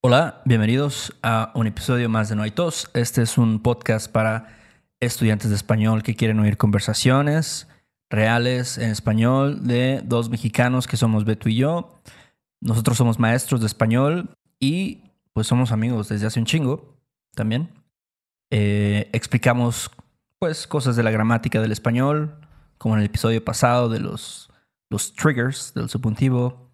Hola, bienvenidos a un episodio más de No hay tos. Este es un podcast para estudiantes de español que quieren oír conversaciones reales en español de dos mexicanos que somos Beto y yo. Nosotros somos maestros de español y pues somos amigos desde hace un chingo también. Eh, explicamos pues cosas de la gramática del español, como en el episodio pasado de los, los triggers del subjuntivo.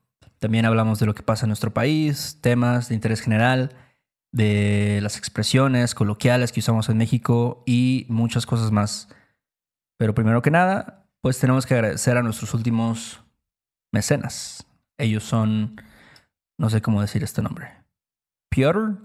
También hablamos de lo que pasa en nuestro país, temas de interés general, de las expresiones coloquiales que usamos en México y muchas cosas más. Pero primero que nada, pues tenemos que agradecer a nuestros últimos mecenas. Ellos son, no sé cómo decir este nombre. Piotr,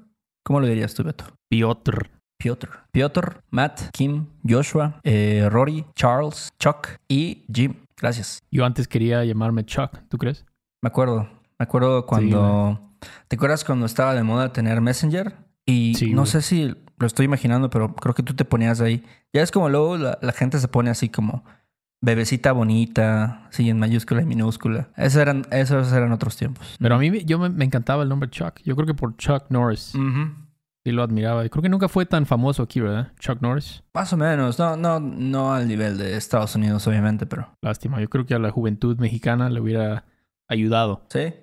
¿cómo lo dirías tú, Beto? Piotr. Piotr. Piotr, Matt, Kim, Joshua, eh, Rory, Charles, Chuck y Jim. Gracias. Yo antes quería llamarme Chuck, ¿tú crees? Me acuerdo. Me acuerdo cuando. ¿Te acuerdas cuando estaba de moda tener Messenger? Y Sí, no güey. sé si lo estoy imaginando, pero creo que tú te ponías ahí. Ya es como luego la, la gente se pone así como bebecita bonita, así en mayúscula y minúscula. Esos eran, esos eran otros tiempos. Pero a mí me- yo me, me encantaba el nombre Chuck. Yo creo que por Chuck Norris. Sí lo admiraba. Y creo que nunca fue tan famoso aquí, ¿verdad? Chuck Norris. Más o menos. No, no, no al nivel de Estados Unidos, obviamente, pero. Lástima. Yo creo que a la juventud mexicana le hubiera ayudado Sí.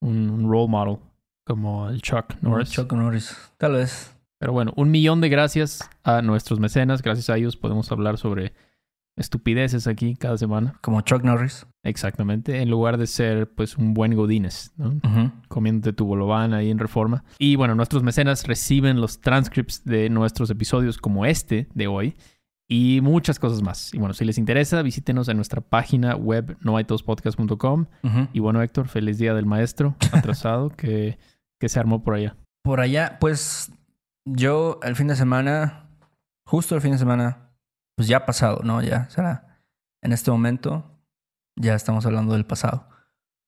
un, un role model como el Chuck Norris. Chuck Norris. Tal vez. Pero bueno, un millón de gracias a nuestros mecenas. Gracias a ellos podemos hablar sobre estupideces aquí cada semana. Como Chuck Norris. Exactamente. En lugar de ser pues un buen godines, ¿no? Comiéndote tu bolobán ahí en Reforma. Y bueno, nuestros mecenas reciben los transcripts de nuestros episodios como este de hoy y muchas cosas más. Y bueno, si les interesa, visítenos en nuestra página web noaitospodcast.com. Ujú. Y bueno, Héctor, feliz día del maestro atrasado que, que se armó por allá. Por allá, pues yo el fin de semana, justo el fin de semana, pues ya ha pasado, ¿no? Ya será. En este momento ya estamos hablando del pasado.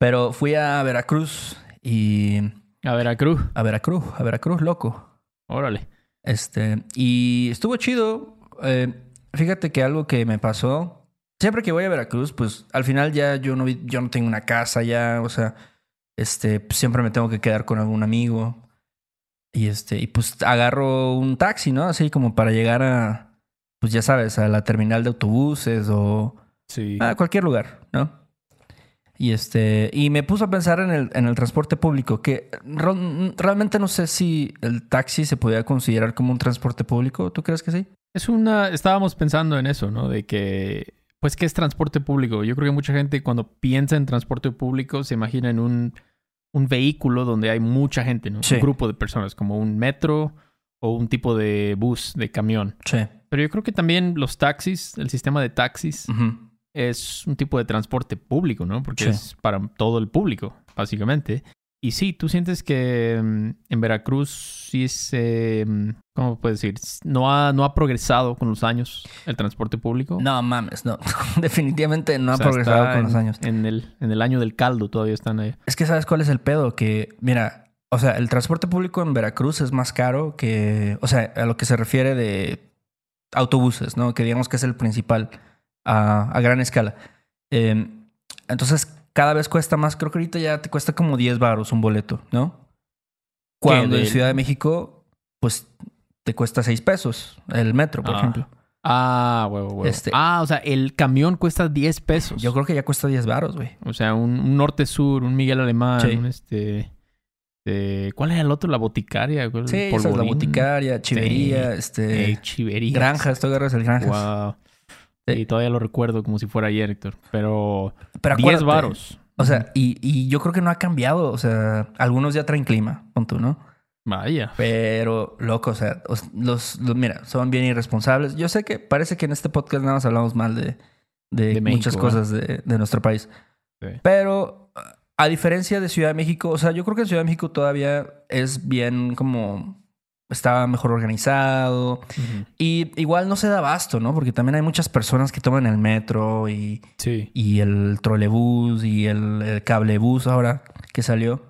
Pero fui a Veracruz y A Veracruz. a Veracruz, a Veracruz, loco. Órale. Este, y estuvo chido. Eh, fíjate que algo que me pasó, siempre que voy a Veracruz, pues al final ya yo no, yo no tengo una casa ya, o sea, este, pues, siempre me tengo que quedar con algún amigo. Y este, y pues agarro un taxi, ¿no? Así como para llegar a, pues ya sabes, a la terminal de autobuses o Sí. a cualquier lugar, ¿no? Y este, y me puso a pensar en el, en el transporte público, que realmente no sé si el taxi se podía considerar como un transporte público. ¿Tú crees que sí? Es una. Estábamos pensando en eso, ¿no? De que. Pues, ¿qué es transporte público? Yo creo que mucha gente cuando piensa en transporte público se imagina en un, un vehículo donde hay mucha gente, ¿no? Sí. Un grupo de personas, como un metro o un tipo de bus, de camión. Sí. Pero yo creo que también los taxis, el sistema de taxis, es un tipo de transporte público, ¿no? Porque Sí. es para todo el público, básicamente. Y sí, tú sientes que mm, en Veracruz sí se... mm, ¿Cómo puedes decir? No ha, no ha progresado con los años el transporte público. No mames, no. Definitivamente no O ha progresado con los años. En el, en el año del caldo todavía están ahí. Es que sabes cuál es el pedo, que mira, o sea, el transporte público en Veracruz es más caro que, o sea, a lo que se refiere de autobuses, ¿no? Que digamos que es el principal a, a gran escala. Eh, entonces, cada vez cuesta más, creo que ahorita ya te cuesta como 10 baros un boleto, ¿no? Cuando en Ciudad de México, pues te cuesta 6 pesos el metro, por Ah. ejemplo. Ah, huevo, huevo. Este- Ah, o sea, el camión cuesta 10 pesos. Yo creo que ya cuesta 10 baros, güey. O sea, un, un norte-sur, un Miguel Alemán, Sí. un este... eh, ¿Cuál era el otro? La boticaria. ¿Cuál? Sí, esa es la boticaria, chivería, este... Eh, chiverías. Granjas, tú agarras el granjas. Wow. Sí. Y todavía lo recuerdo como si fuera ayer, Héctor. Pero Pero 10 acuérdate, varos. O sea, y, y yo creo que no ha cambiado. O sea, algunos ya traen clima, pon tú, ¿no? Vaya. Pero, loco, o sea, os- los, los- mira, son bien irresponsables. Yo sé que parece que en este podcast nada más hablamos mal de, de, De México, muchas cosas de, de nuestro país. Sí. Pero, a diferencia de Ciudad de México, o sea, yo creo que en Ciudad de México todavía es bien como... Está mejor organizado. Y igual no se da abasto, ¿no? Porque también hay muchas personas que toman el metro y, Sí. y el trolebús y el, el cablebús ahora que salió.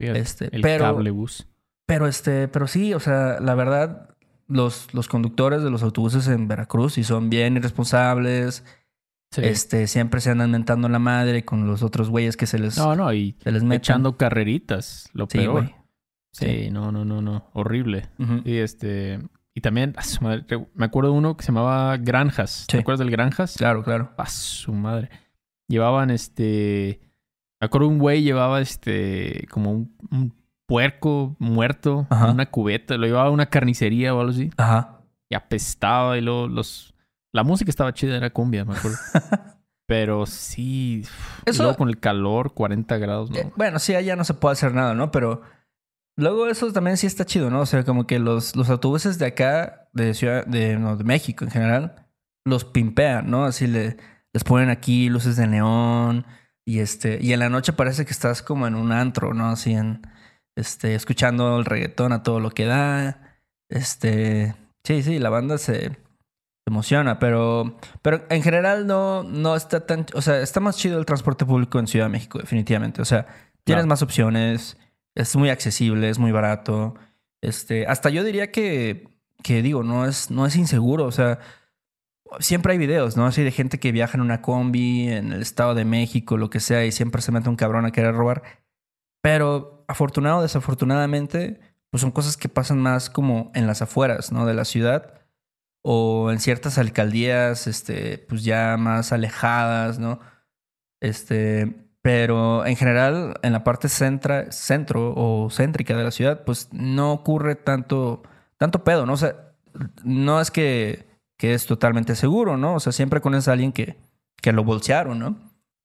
Fíjate, Este, el pero- cable bus. Pero este, pero sí, o sea, la verdad, los, los conductores de los autobuses en Veracruz sí son bien irresponsables. Sí. Este, siempre se andan mentando la madre con los otros güeyes que se les, No, no, y se les meten. echando carreritas. Lo Sí, peor. güey. Sí, no, no, no, no. Horrible. Y este. Y también, a su madre, me acuerdo de uno que se llamaba Granjas. ¿Te Sí. acuerdas del Granjas? Claro, claro. A su madre. Llevaban este. Me acuerdo un güey llevaba este. como un, un puerco muerto Ajá. en una cubeta. Lo llevaba a una carnicería o algo así. Ajá. Y apestaba y luego los. La música estaba chida, era cumbia, me acuerdo. Pero sí. y Eso- luego con el calor, 40 grados, ¿no? Eh, bueno, sí, allá no se puede hacer nada, ¿no? Pero luego eso también sí está chido, ¿no? O sea, como que los, los autobuses de acá, de Ciudad, de, no, de México en general, los pimpean, ¿no? Así le, les ponen aquí luces de neón y este, y en la noche parece que estás como en un antro, ¿no? Así en, este, escuchando el reggaetón a todo lo que da. Este, sí, sí, la banda se, emociona, pero, pero en general no, no está tan, o sea, está más chido el transporte público en Ciudad de México, definitivamente. O sea, tienes más opciones, es muy accesible, es muy barato. Este, hasta yo diría que, que digo, no es, no es inseguro. O sea, siempre hay videos, ¿no? Así de gente que viaja en una combi, en el Estado de México, lo que sea, y siempre se mete un cabrón a querer robar. Pero afortunado o desafortunadamente, pues son cosas que pasan más como en las afueras, ¿no? De la ciudad o en ciertas alcaldías, este, pues ya más alejadas, ¿no? Este, pero en general, en la parte centro o céntrica de la ciudad, pues no ocurre tanto, tanto pedo, ¿no? O sea, no es que, que es totalmente seguro, ¿no? O sea, siempre conoces a alguien que, que lo bolsearon, ¿no?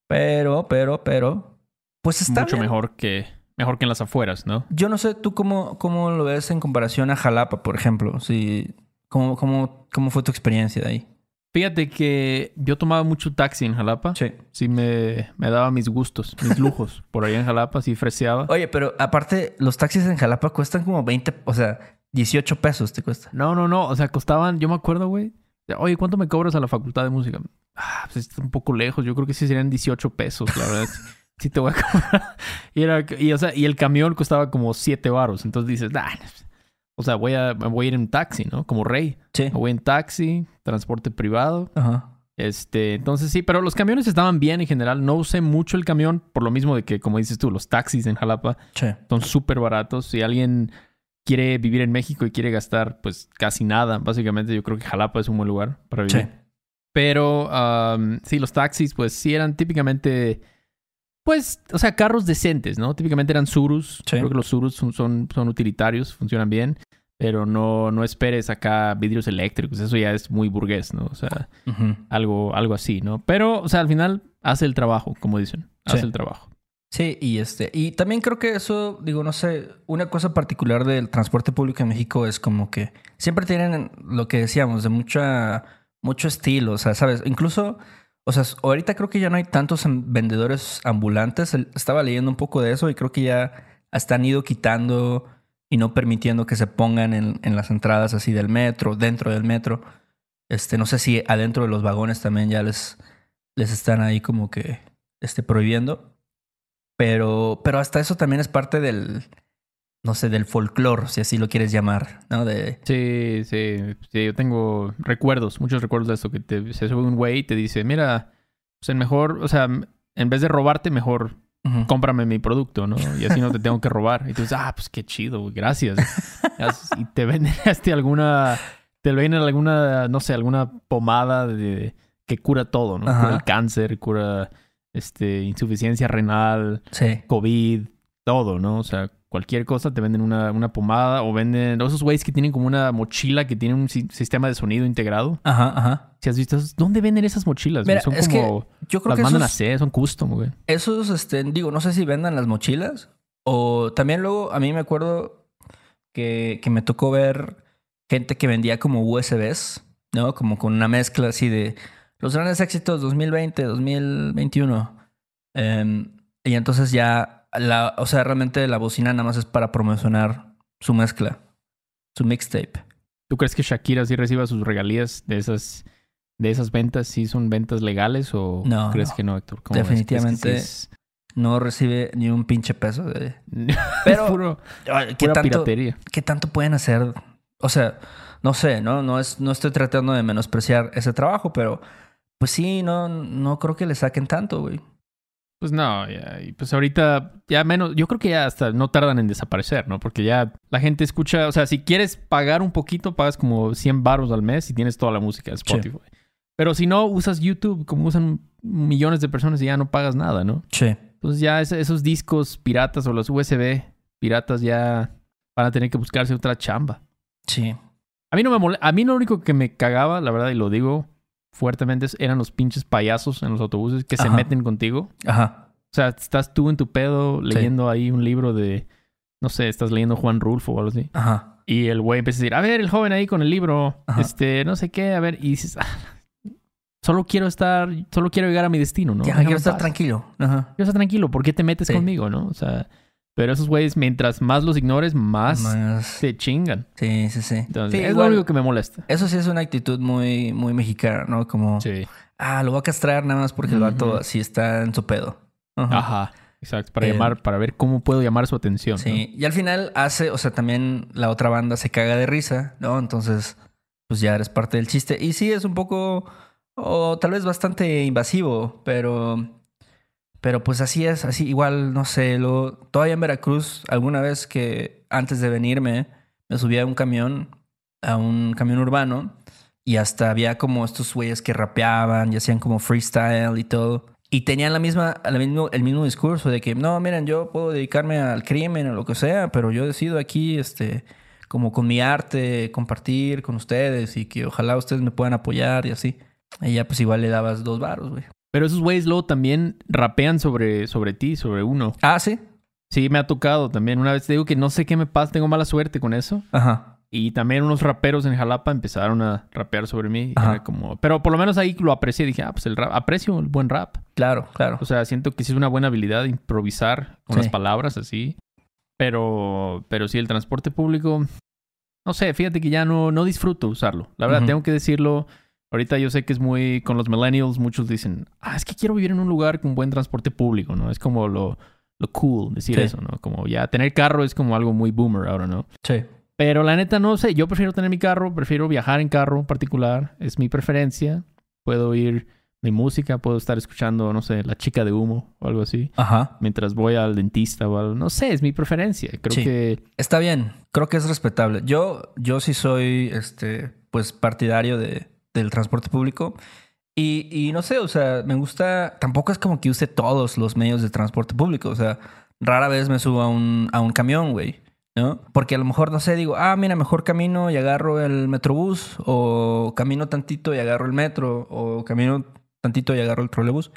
Pero, pero, pero, pues está Mucho bien. mejor que, mejor que en las afueras, ¿no? Yo no sé tú cómo, cómo lo ves en comparación a Jalapa, por ejemplo. Si, ¿cómo, cómo, ¿Cómo fue tu experiencia de ahí? Fíjate que yo tomaba mucho taxi en Jalapa. Sí. Sí, me, me daba mis gustos, mis lujos. Por ahí en Jalapa, sí freseaba. Oye, pero aparte, los taxis en Jalapa cuestan como 20, o sea, 18 pesos te cuesta. No, no, no. O sea, costaban, yo me acuerdo, güey. Oye, ¿cuánto me cobras a la facultad de música? Ah, pues está un poco lejos. Yo creo que sí serían 18 pesos, la verdad. sí te voy a cobrar. Y, era, y, o sea, y el camión costaba como 7 varos. Entonces dices, nah, o sea, voy a, voy a ir en taxi, ¿no? Como rey. Sí. Me voy en taxi, transporte privado. Ajá. Este, entonces sí, pero los camiones estaban bien en general. No usé mucho el camión por lo mismo de que, como dices tú, los taxis en Jalapa Sí. son súper baratos. Si alguien quiere vivir en México y quiere gastar, pues casi nada, básicamente yo creo que Jalapa es un buen lugar para vivir. Sí. Pero um, sí, los taxis, pues sí eran típicamente, pues, o sea, carros decentes, ¿no? Típicamente eran Surus. Sí. Creo que los Surus son, son, son utilitarios, funcionan bien. Pero no, no esperes acá vidrios eléctricos. Eso ya es muy burgués, ¿no? O sea, algo, algo así, ¿no? Pero, o sea, al final hace el trabajo, como dicen. Hace Sí. el trabajo. Sí, y este, y también creo que eso, digo, no sé, una cosa particular del transporte público en México es como que siempre tienen lo que decíamos, de mucha, mucho estilo, o sea, sabes, incluso, o sea, ahorita creo que ya no hay tantos am- vendedores ambulantes, estaba leyendo un poco de eso y creo que ya hasta han ido quitando y no permitiendo que se pongan en, en las entradas así del metro, dentro del metro. Este, no sé si adentro de los vagones también ya les, les están ahí como que este, prohibiendo. Pero, pero hasta eso también es parte del, no sé, del folclore, si así lo quieres llamar, ¿no? De, Sí, sí, sí, yo tengo recuerdos, muchos recuerdos de esto, que te, se sube un güey y te dice, mira, pues el mejor, o sea, en vez de robarte, mejor cómprame mi producto, ¿no? Y así no te tengo que robar. Y tú dices, ah, pues qué chido, gracias. Y te venden este, alguna, te venden alguna, no sé, alguna pomada de, que cura todo, ¿no? Ajá. Cura el cáncer, cura este, insuficiencia renal, sí, COVID, todo, ¿no? O sea, cualquier cosa te venden una, una pomada o venden esos güeyes que tienen como una mochila que tiene un si- sistema de sonido integrado. ajá, ajá. Si has visto ¿dónde venden esas mochilas? Mira, son es como, que yo creo las que mandan a esos, hacer, son custom, güey. esos, este, digo, no sé si vendan las mochilas o también luego a mí me acuerdo que, que me tocó ver gente que vendía como USBs, ¿no? Como con una mezcla así de los grandes éxitos 2020, 2021. Em, y entonces ya, la, o sea, realmente la bocina nada más es para promocionar su mezcla, su mixtape. ¿Tú crees que Shakira sí reciba sus regalías de esas, de esas ventas? ¿Sí son ventas legales o No, crees no. que no, Héctor? ¿Cómo ves? ¿Crees que Definitivamente No recibe ni un pinche peso de... Pero- puro, ¿Qué pura tanto, piratería. ¿Qué tanto pueden hacer? O sea, no sé, ¿no? No, es, no estoy tratando de menospreciar ese trabajo, pero pues sí, no, no creo que le saquen tanto, güey. Pues no, ya, y pues ahorita ya menos, yo creo que ya hasta no tardan en desaparecer, ¿no? Porque ya la gente escucha, o sea, si quieres pagar un poquito, pagas como 100 baros al mes y tienes toda la música de Spotify. Pero si no, usas YouTube como usan millones de personas y ya no pagas nada, ¿no? Sí. Entonces ya es- esos discos piratas o los USB piratas ya van a tener que buscarse otra chamba. Sí. A mí no me mole- a mí lo único que me cagaba, la verdad, y lo digo fuertemente, eran los pinches payasos en los autobuses que se meten contigo. Ajá. O sea, estás tú en tu pedo Sí. leyendo ahí un libro de, no sé, estás leyendo Juan Rulfo o algo así. Ajá. Y el güey empieza a decir, a ver, el joven ahí con el libro, Ajá. este, no sé qué, a ver, y dices, "Ah, solo quiero estar, solo quiero llegar a mi destino, ¿no? ya, quiero estar paz. tranquilo. Ajá. Quiero estar tranquilo, ¿por qué te metes Sí. conmigo, no? O sea, pero esos güeyes, mientras más los ignores, más Más- te chingan. Sí, sí, sí. Entonces, Sí, es igual, lo único que me molesta. Eso sí es una actitud muy, muy mexicana, ¿no? Como, Sí. ah, lo voy a castrar nada más porque el vato así está en su pedo. Ajá. Ajá. Exacto, para Eh, llamar, para ver cómo puedo llamar su atención. ¿no? Sí, y al final hace, o sea, también la otra banda se caga de risa, ¿no? Entonces, pues ya eres parte del chiste. Y sí, es un poco, o tal vez bastante invasivo, pero, pero pues así es, así igual, no sé, lo, todavía en Veracruz, alguna vez que antes de venirme, me subí a un camión, a un camión urbano, y hasta había como estos güeyes que rapeaban y hacían como freestyle y todo. Y tenían la misma, la el mismo discurso de que, no, miren, yo puedo dedicarme al crimen o lo que sea, pero yo decido aquí, este, como con mi arte, compartir con ustedes y que ojalá ustedes me puedan apoyar y así. Y ya pues igual le dabas dos varos, güey. Pero esos güeyes luego también rapean sobre, sobre ti, sobre uno. Ah, sí. Sí, me ha tocado también. Una vez te digo que no sé qué me pasa, tengo mala suerte con eso. Ajá. Y también unos raperos en Jalapa empezaron a rapear sobre mí. era como... Pero por lo menos ahí lo aprecié. Dije, ah, pues el rap, aprecio el buen rap. Claro, claro. O sea, siento que sí es una buena habilidad improvisar con Sí. las palabras así. Pero, pero sí, el transporte público, no sé, fíjate que ya no, no disfruto usarlo. La verdad, tengo que decirlo. Ahorita yo sé que es muy, con los millennials, muchos dicen, ah, es que quiero vivir en un lugar con buen transporte público, ¿no? Es como lo, lo cool decir Sí. eso, ¿no? Como ya tener carro es como algo muy boomer ahora, ¿no? Sí. Pero la neta no sé, yo prefiero tener mi carro, prefiero viajar en carro en particular, es mi preferencia. Puedo oír mi música, puedo estar escuchando, no sé, La Chica de Humo o algo así, Ajá. mientras voy al dentista o algo. No sé, es mi preferencia. Creo Sí. que Está bien. Creo que es respetable. Yo, yo sí soy, este, pues partidario de, del transporte público. Y, y no sé, o sea, me gusta. Tampoco es como que use todos los medios de transporte público. O sea, rara vez me subo a un, a un camión, güey. ¿No? Porque a lo mejor, no sé, digo, ah, mira, mejor camino y agarro el metrobús. O camino tantito y agarro el metro. O camino tantito y agarro el trolebús.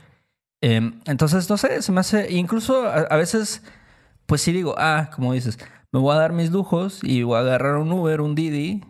Em, entonces, no sé, se me hace. Incluso a, a veces, pues sí digo, ah, como dices, me voy a dar mis lujos y voy a agarrar un Uber, un Didi.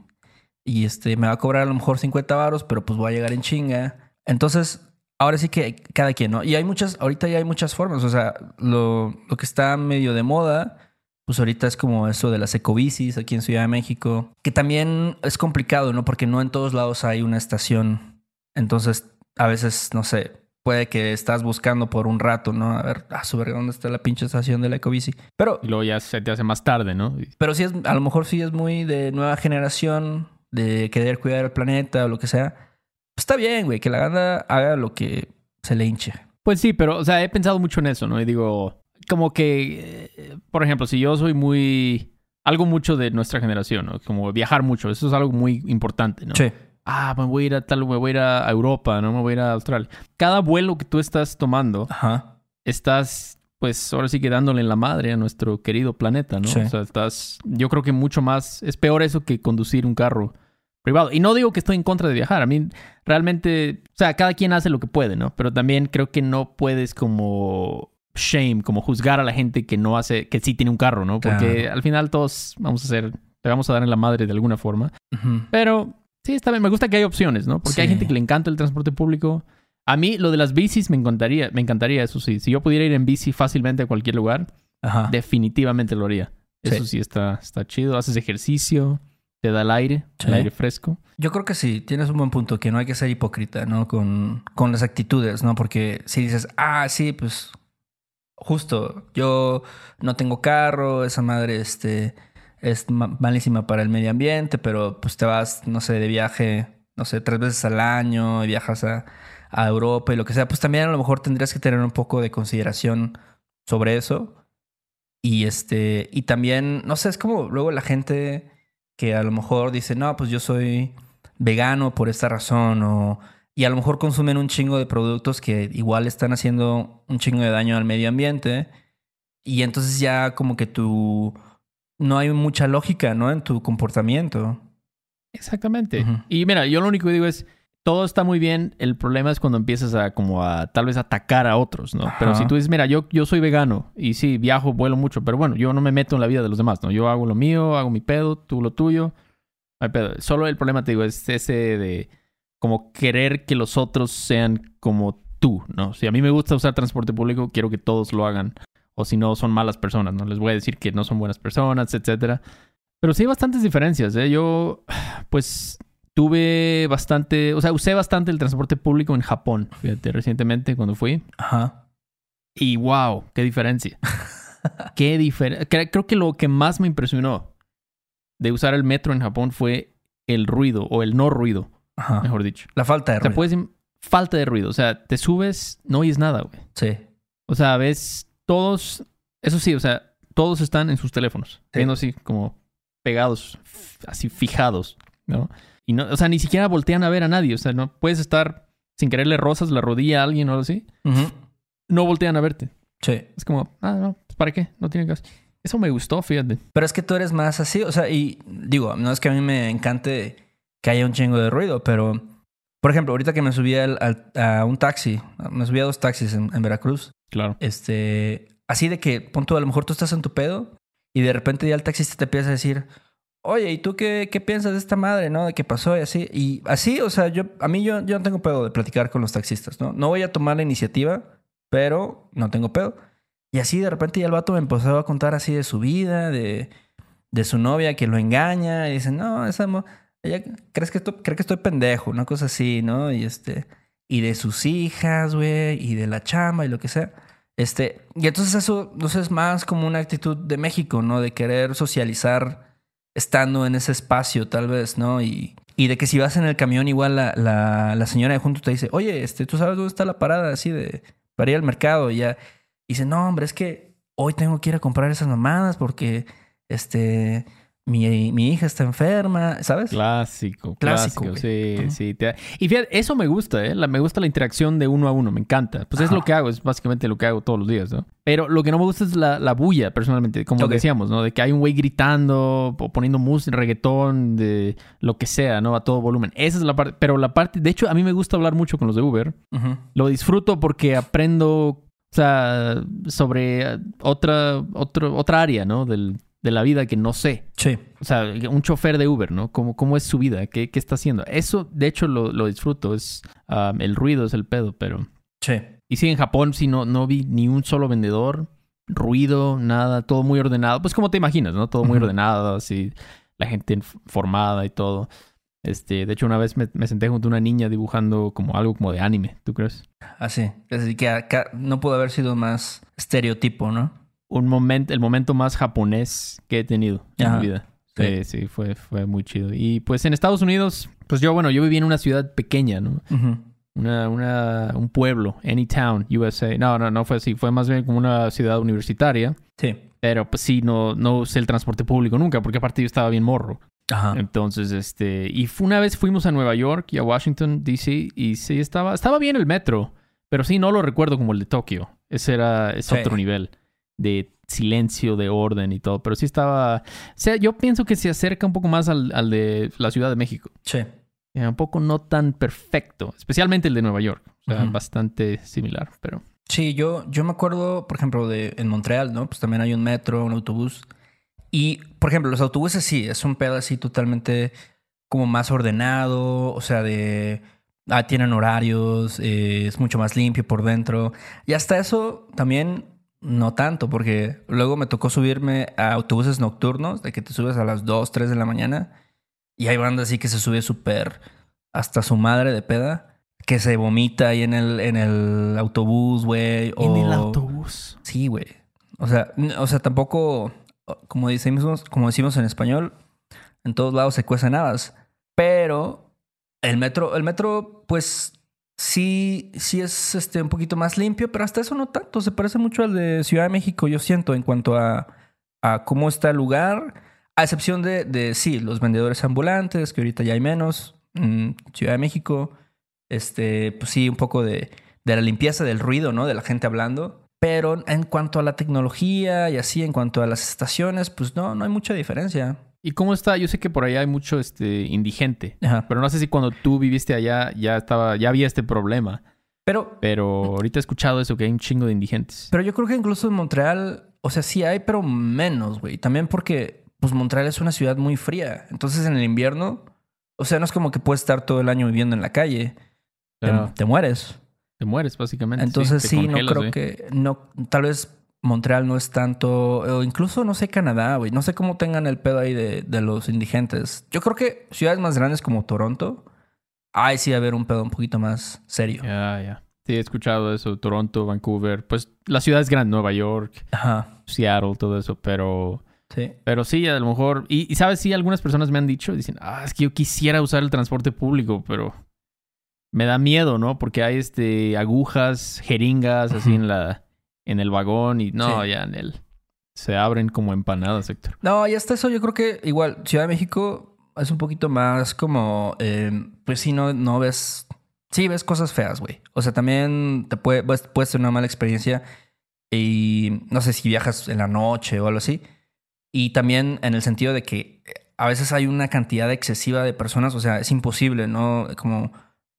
Y este, me va a cobrar a lo mejor 50 varos, pero pues voy a llegar en chinga. Entonces, ahora sí que cada quien, ¿no? Y hay muchas, ahorita ya hay muchas formas. O sea, lo, lo que está medio de moda, pues ahorita es como eso de las ecobicis aquí en Ciudad de México. Que también es complicado, ¿no? Porque no en todos lados hay una estación. Entonces, a veces, no sé, puede que estás buscando por un rato, ¿no? A ver, ah, su verga, ¿dónde está la pinche estación de la ecobici? Pero y luego ya se te hace más tarde, ¿no? Pero sí es, a lo mejor sí es muy de nueva generación, de querer cuidar el planeta o lo que sea. Pues está bien, güey, que la banda haga lo que se le hinche. Pues sí, pero, o sea, he pensado mucho en eso, ¿no? Y digo, como que, eh, por ejemplo, si yo soy muy... Algo mucho de nuestra generación, ¿no? Como viajar mucho, eso es algo muy importante, ¿no? Sí. ah, me voy a ir a tal, me voy a ir a Europa, no me voy a ir a Australia. Cada vuelo que tú estás tomando, Ajá. estás, pues ahora sí que dándole en la madre a nuestro querido planeta, ¿no? Sí. O sea, estás, yo creo que mucho más, es peor eso que conducir un carro privado. Y no digo que estoy en contra de viajar, a mí realmente, o sea, cada quien hace lo que puede, ¿no? Pero también creo que no puedes como shame, como juzgar a la gente que no hace, que sí tiene un carro, ¿no? Porque Claro. al final todos vamos a hacer, le vamos a dar en la madre de alguna forma. Pero sí, está bien. Me gusta que hay opciones, ¿no? Porque hay gente que le encanta el transporte público. A mí lo de las bicis me encantaría, me encantaría, eso sí. Si yo pudiera ir en bici fácilmente a cualquier lugar, Ajá. definitivamente lo haría. Eso Sí. sí está, está chido. Haces ejercicio, te da el aire, el aire fresco. Yo creo que sí, tienes un buen punto, que no hay que ser hipócrita, ¿no? Con, con las actitudes, ¿no? Porque si dices, ah, sí, pues justo, yo no tengo carro, esa madre este, es ma- malísima para el medio ambiente, pero pues te vas, no sé, de viaje, no sé, tres veces al año, y viajas a, a Europa y lo que sea, pues también a lo mejor tendrías que tener un poco de consideración sobre eso. Y este, y también, no sé, es como luego la gente que a lo mejor dice, no, pues yo soy vegano por esta razón, o, y a lo mejor consumen un chingo de productos que igual están haciendo un chingo de daño al medio ambiente, y entonces ya como que tú, no hay mucha lógica, ¿no? En tu comportamiento. Exactamente. Y mira, yo lo único que digo es, todo está muy bien. El problema es cuando empiezas a como a tal vez atacar a otros, ¿no? Pero si tú dices, mira, yo, yo soy vegano y sí, viajo, vuelo mucho, pero bueno, yo no me meto en la vida de los demás, ¿no? Yo hago lo mío, hago mi pedo, tú lo tuyo. No hay pedo. Solo el problema, te digo, es ese de como querer que los otros sean como tú, ¿no? Si a mí me gusta usar transporte público, quiero que todos lo hagan. O si no, son malas personas, ¿no? Les voy a decir que no son buenas personas, etcétera. Pero sí hay bastantes diferencias, ¿eh? Yo, pues, tuve bastante, o sea, usé bastante el transporte público en Japón, fíjate, recientemente cuando fui. Ajá. Y wow, qué diferencia. qué diferencia. Creo que lo que más me impresionó de usar el metro en Japón fue el ruido o el no ruido, Ajá. mejor dicho. La falta de O sea, ruido. puedes falta de ruido. O sea, te subes, no oyes nada, güey. Sí. O sea, ves todos, eso sí, o sea, todos están en sus teléfonos, Sí. viendo así como pegados, así fijados, ¿no? Y no, o sea, ni siquiera voltean a ver a nadie, o sea, no puedes estar sin quererle rozas la rodilla a alguien o algo así, no voltean a verte. Sí. Es como, ah, no, pues, ¿para qué? No tiene caso. Eso me gustó, fíjate. Pero es que tú eres más así, o sea, y digo, no es que a mí me encante que haya un chingo de ruido, pero, por ejemplo, ahorita que me subí al- al- a un taxi, me subí a dos taxis en, en Veracruz, Claro. este, así de que, punto, a lo mejor tú estás en tu pedo y de repente ya el taxista te empieza a decir, oye, ¿y tú qué, qué piensas de esta madre, no? De qué pasó y así. Y así, o sea, yo, a mí yo, yo no tengo pedo de platicar con los taxistas, ¿no? No voy a tomar la iniciativa, pero no tengo pedo. Y así de repente ya el vato me empezó a contar así de su vida, de, de su novia que lo engaña. Y dice, no, esa ella crees que estoy, cree que estoy pendejo, una cosa así, ¿no? Y este, y de sus hijas, güey, y de la chamba y lo que sea. Este, y entonces eso, sé, es más como una actitud de México, ¿no? De querer socializar estando en ese espacio, tal vez, ¿no? Y, y de que si vas en el camión, igual la, la, la señora de junto te dice, oye, este, ¿tú sabes dónde está la parada así de para ir al mercado? Y ya y dice, no, hombre, es que hoy tengo que ir a comprar esas mamadas porque este mi, mi hija está enferma, ¿sabes? Clásico, Clásico, clásico. sí, sí. te- Y fíjate, eso me gusta, ¿eh? La- me gusta la interacción de uno a uno, me encanta. Pues es lo que hago, es básicamente lo que hago todos los días, ¿no? Pero lo que no me gusta es la, la bulla, personalmente, como decíamos, ¿no? De que hay un güey gritando o poniendo música, reggaetón, de lo que sea, ¿no? A todo volumen. Esa es la parte. Pero la parte, de hecho, a mí me gusta hablar mucho con los de Uber. Lo disfruto porque aprendo, o sea, sobre otra, otro, otra área, ¿no? Del, de la vida que no sé. Sí. O sea, un chofer de Uber, ¿no? ¿Cómo, cómo es su vida? ¿Qué, qué está haciendo? Eso, de hecho, lo, lo disfruto. Es, um, el ruido es el pedo, pero... Sí. Y sí, en Japón sí no, no vi ni un solo vendedor, ruido, nada, todo muy ordenado. Pues como te imaginas, ¿no? Todo muy ordenado, así, la gente formada y todo. Este, de hecho, una vez me, me senté junto a una niña dibujando como algo como de anime, ¿tú crees? Así. Es decir, que acá no pudo haber sido más estereotipo, ¿no? Un momento, el momento más japonés que he tenido en mi vida. Sí, sí, fue, fue muy chido. Y pues en Estados Unidos, pues yo, bueno, yo viví en una ciudad pequeña, ¿no? Una, una, un pueblo, Anytown, USA. No, no, no fue así. Fue más bien como una ciudad universitaria. Sí. Pero pues sí, no, no usé el transporte público nunca, porque aparte yo estaba bien morro. Ajá. Entonces, este, y una vez fuimos a Nueva York y a Washington, D.C. y sí estaba, estaba bien el metro, pero sí no lo recuerdo como el de Tokio. Ese era, es Sí. otro nivel de silencio, de orden y todo, pero sí estaba, o sea, yo pienso que se acerca un poco más al, al de la Ciudad de México. Sí. Eh, Un poco no tan perfecto, especialmente el de Nueva York. O sea, bastante similar, pero Sí, yo, yo me acuerdo, por ejemplo, de en Montreal, ¿no? Pues también hay un metro, un autobús. Y, por ejemplo, los autobuses sí, es un pedo así totalmente como más ordenado, o sea, de... Ah, tienen horarios, eh, es mucho más limpio por dentro. Y hasta eso también no tanto, porque luego me tocó subirme a autobuses nocturnos, de que te subes a las 2, 3 de la mañana, y hay banda así que se sube súper hasta su madre de peda, que se vomita ahí en el, en el autobús, güey. en el o- autobús. Sí, güey. O sea, o sea, tampoco, como decimos, como decimos en español, en todos lados se cuecen habas. Pero el metro, el metro, pues, sí, sí es este, un poquito más limpio, pero hasta eso no tanto. Se parece mucho al de Ciudad de México, yo siento, en cuanto a, a cómo está el lugar. A excepción de, de, sí, los vendedores ambulantes, que ahorita ya hay menos. Mm, Ciudad de México, este, pues sí, un poco de, de la limpieza del ruido, ¿no? De la gente hablando. Pero en cuanto a la tecnología y así, en cuanto a las estaciones, pues no, no hay mucha diferencia. ¿Y cómo está? Yo sé que por allá hay mucho este indigente, Ajá. pero no sé si cuando tú viviste allá ya estaba, ya había este problema. Pero, Pero ahorita he escuchado eso, que hay un chingo de indigentes. pero yo creo que incluso en Montreal, o sea, sí hay, pero menos, güey. También porque, pues Montreal es una ciudad muy fría. Entonces en el invierno, o sea, no es como que puedes estar todo el año viviendo en la calle. Te- Claro. te mueres. Te mueres, básicamente. Entonces sí, no creo que no tal vez Montreal no es tanto o incluso no sé Canadá, güey, no sé cómo tengan el pedo ahí de, de los indigentes. Yo creo que ciudades más grandes como Toronto, ahí sí va a haber un pedo un poquito más serio. Ya, ya. Sí, he escuchado eso. Toronto, Vancouver. Pues la ciudad es grande. Nueva York, Ajá, Seattle, todo eso. Pero, sí. pero sí, a lo mejor... Y, y sabes, sí, algunas personas me han dicho, dicen, ah, es que yo quisiera usar el transporte público, pero me da miedo, ¿no? Porque hay este agujas, jeringas, así en la en el vagón y no, Sí. ya en el... Se abren como empanadas, Héctor. No, y hasta eso yo creo que igual Ciudad de México es un poquito más como, eh, pues sí, no, no ves, sí ves cosas feas, güey. O sea, también te puede, puedes, puedes tener una mala experiencia y no sé si viajas en la noche o algo así. Y también en el sentido de que a veces hay una cantidad excesiva de personas, o sea, es imposible, ¿no? Como,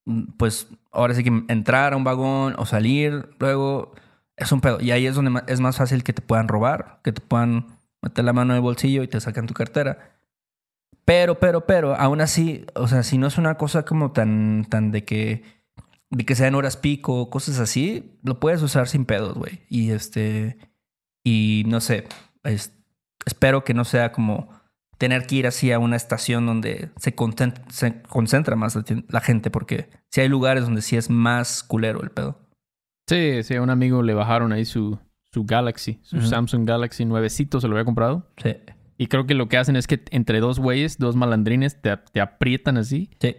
mm, pues ahora sí que entrar a un vagón o salir, luego es un pedo. Y ahí es donde es más fácil que te puedan robar, que te puedan meter la mano en el bolsillo y te sacan tu cartera. Pero, pero, pero, aún así, o sea, si no es una cosa como tan, tan de que, de que sean horas pico, cosas así, lo puedes usar sin pedos, güey. Y este, y no sé, es- espero que no sea como tener que ir así a una estación donde se, concent- se concentra más la, gente, porque si hay lugares donde sí es más culero el pedo. Sí, sí, a un amigo le bajaron ahí su, su Galaxy, su. Samsung Galaxy nuevecito, se lo había comprado. Sí, Y creo que lo que hacen es que entre dos güeyes, dos malandrines, te, te aprietan así sí,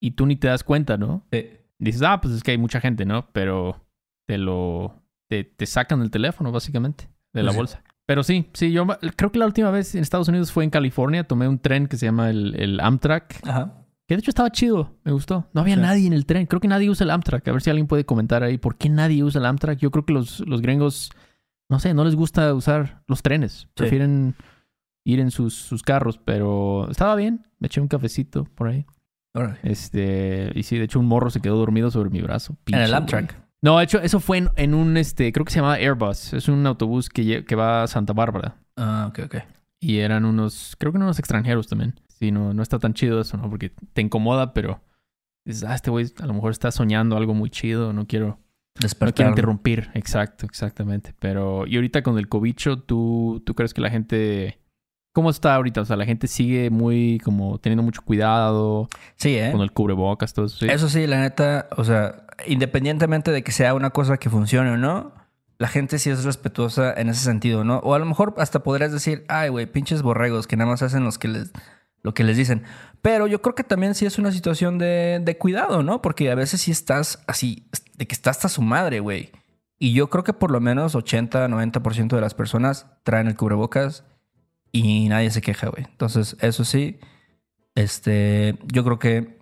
y tú ni te das cuenta, ¿no? sí. Dices, ah, pues es que hay mucha gente, ¿no? Pero te lo... Te, te sacan el teléfono, básicamente, de la Pues sí. bolsa. Pero sí, sí, yo creo que la última vez en Estados Unidos fue en California. Tomé un tren que se llama el, el Amtrak. Ajá. Que de hecho estaba chido, me gustó. No había Sí. nadie en el tren. Creo que nadie usa el Amtrak. A ver si alguien puede comentar ahí por qué nadie usa el Amtrak. Yo creo que los, los gringos, no sé, no les gusta usar los trenes. Prefieren ir en sus, sus carros, pero estaba bien. Me eché un cafecito por ahí. Este, y sí, de hecho un morro se quedó dormido sobre mi brazo. En el Amtrak. güey. No, de hecho, eso fue en, en un, este, creo que se llamaba Airbus. Es un autobús que, que va a Santa Bárbara. Ah, ok, ok. Y eran unos, creo que eran unos extranjeros también. Sí, no, no está tan chido eso, ¿no? Porque te incomoda, pero dices, ah, este güey a lo mejor está soñando algo muy chido, no quiero, no quiero interrumpir. Exacto, exactamente. Pero, y ahorita con el cobicho, ¿tú, ¿tú crees que la gente... ¿Cómo está ahorita? O sea, la gente sigue muy como teniendo mucho cuidado Sí, ¿eh? con el cubrebocas, todo eso. ¿sí? Eso sí, la neta, o sea, independientemente de que sea una cosa que funcione o no, la gente sí es respetuosa en ese sentido, ¿no? O a lo mejor hasta podrías decir, ay, güey, pinches borregos que nada más hacen los que les, lo que les dicen. Pero yo creo que también sí es una situación de, de cuidado, ¿no? Porque a veces sí estás así, de que está hasta su madre, güey. Y yo creo que por lo menos 80, 90% de las personas traen el cubrebocas y nadie se queja, güey. Entonces, eso sí, este, yo creo que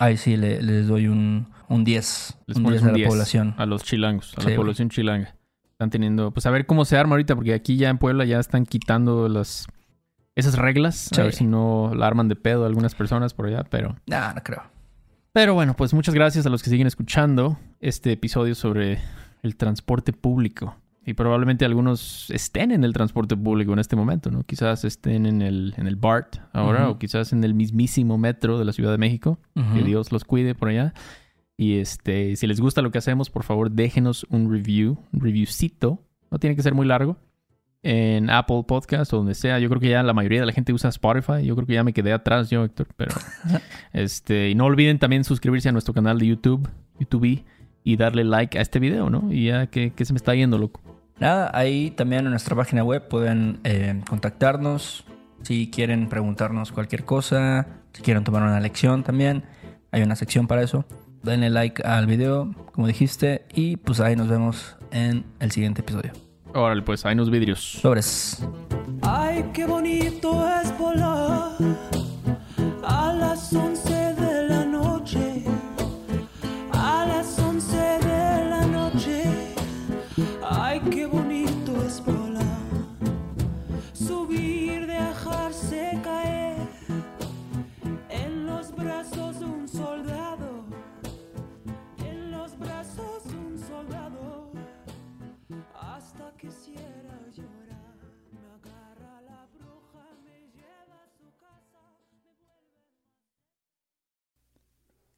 ahí sí le- les doy un, un 10. Les un pones 10 a la 10 población. A los chilangos, a Sí, la población chilanga. Están teniendo, pues a ver cómo se arma ahorita, porque aquí ya en Puebla ya están quitando las esas reglas. A ver Sí. si no la arman de pedo algunas personas por allá, pero. No, no creo. Pero bueno, pues muchas gracias a los que siguen escuchando este episodio sobre el transporte público. Y probablemente algunos estén en el transporte público en este momento, ¿no? Quizás estén en el, en el BART ahora, Ujú. o quizás en el mismísimo metro de la Ciudad de México. Que Ujú. Dios los cuide por allá. Y este, si les gusta lo que hacemos, por favor, déjenos un review, un reviewcito. No tiene que ser muy largo. En Apple Podcast o donde sea. Yo creo que ya la mayoría de la gente usa Spotify. Yo creo que ya me quedé atrás yo, Héctor. Pero este, y no olviden también suscribirse a nuestro canal de YouTube, YouTube, y darle like a este video, ¿no? Y ya que, que se me está yendo, loco. Nada, ahí también en nuestra página web pueden eh, contactarnos si quieren preguntarnos cualquier cosa, si quieren tomar una lección también. Hay una sección para eso. denle like al video, como dijiste, y pues ahí nos vemos en el siguiente episodio. Órale, pues hay unos vidrios. Sobres. Ay, qué bonito es volar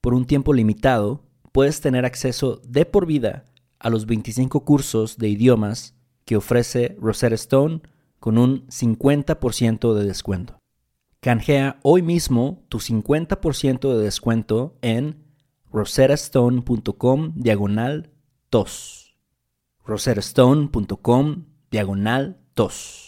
Por un tiempo limitado, puedes tener acceso de por vida a los 25 cursos de idiomas que ofrece Rosetta Stone con un 50% de descuento. Canjea hoy mismo tu 50% de descuento en rosettastone.com diagonal tos. rosettastone.com diagonal tos.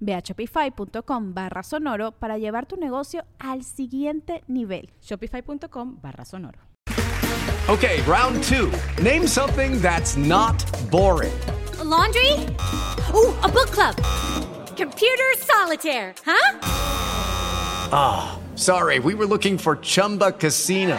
Ve a shopify.com barra sonoro para llevar tu negocio al siguiente nivel. Shopify.com barra sonoro. Okay, round two. Name something that's not boring. A laundry? Ooh, a book club. Computer solitaire, huh? Sorry, we were looking for Chumba Casino.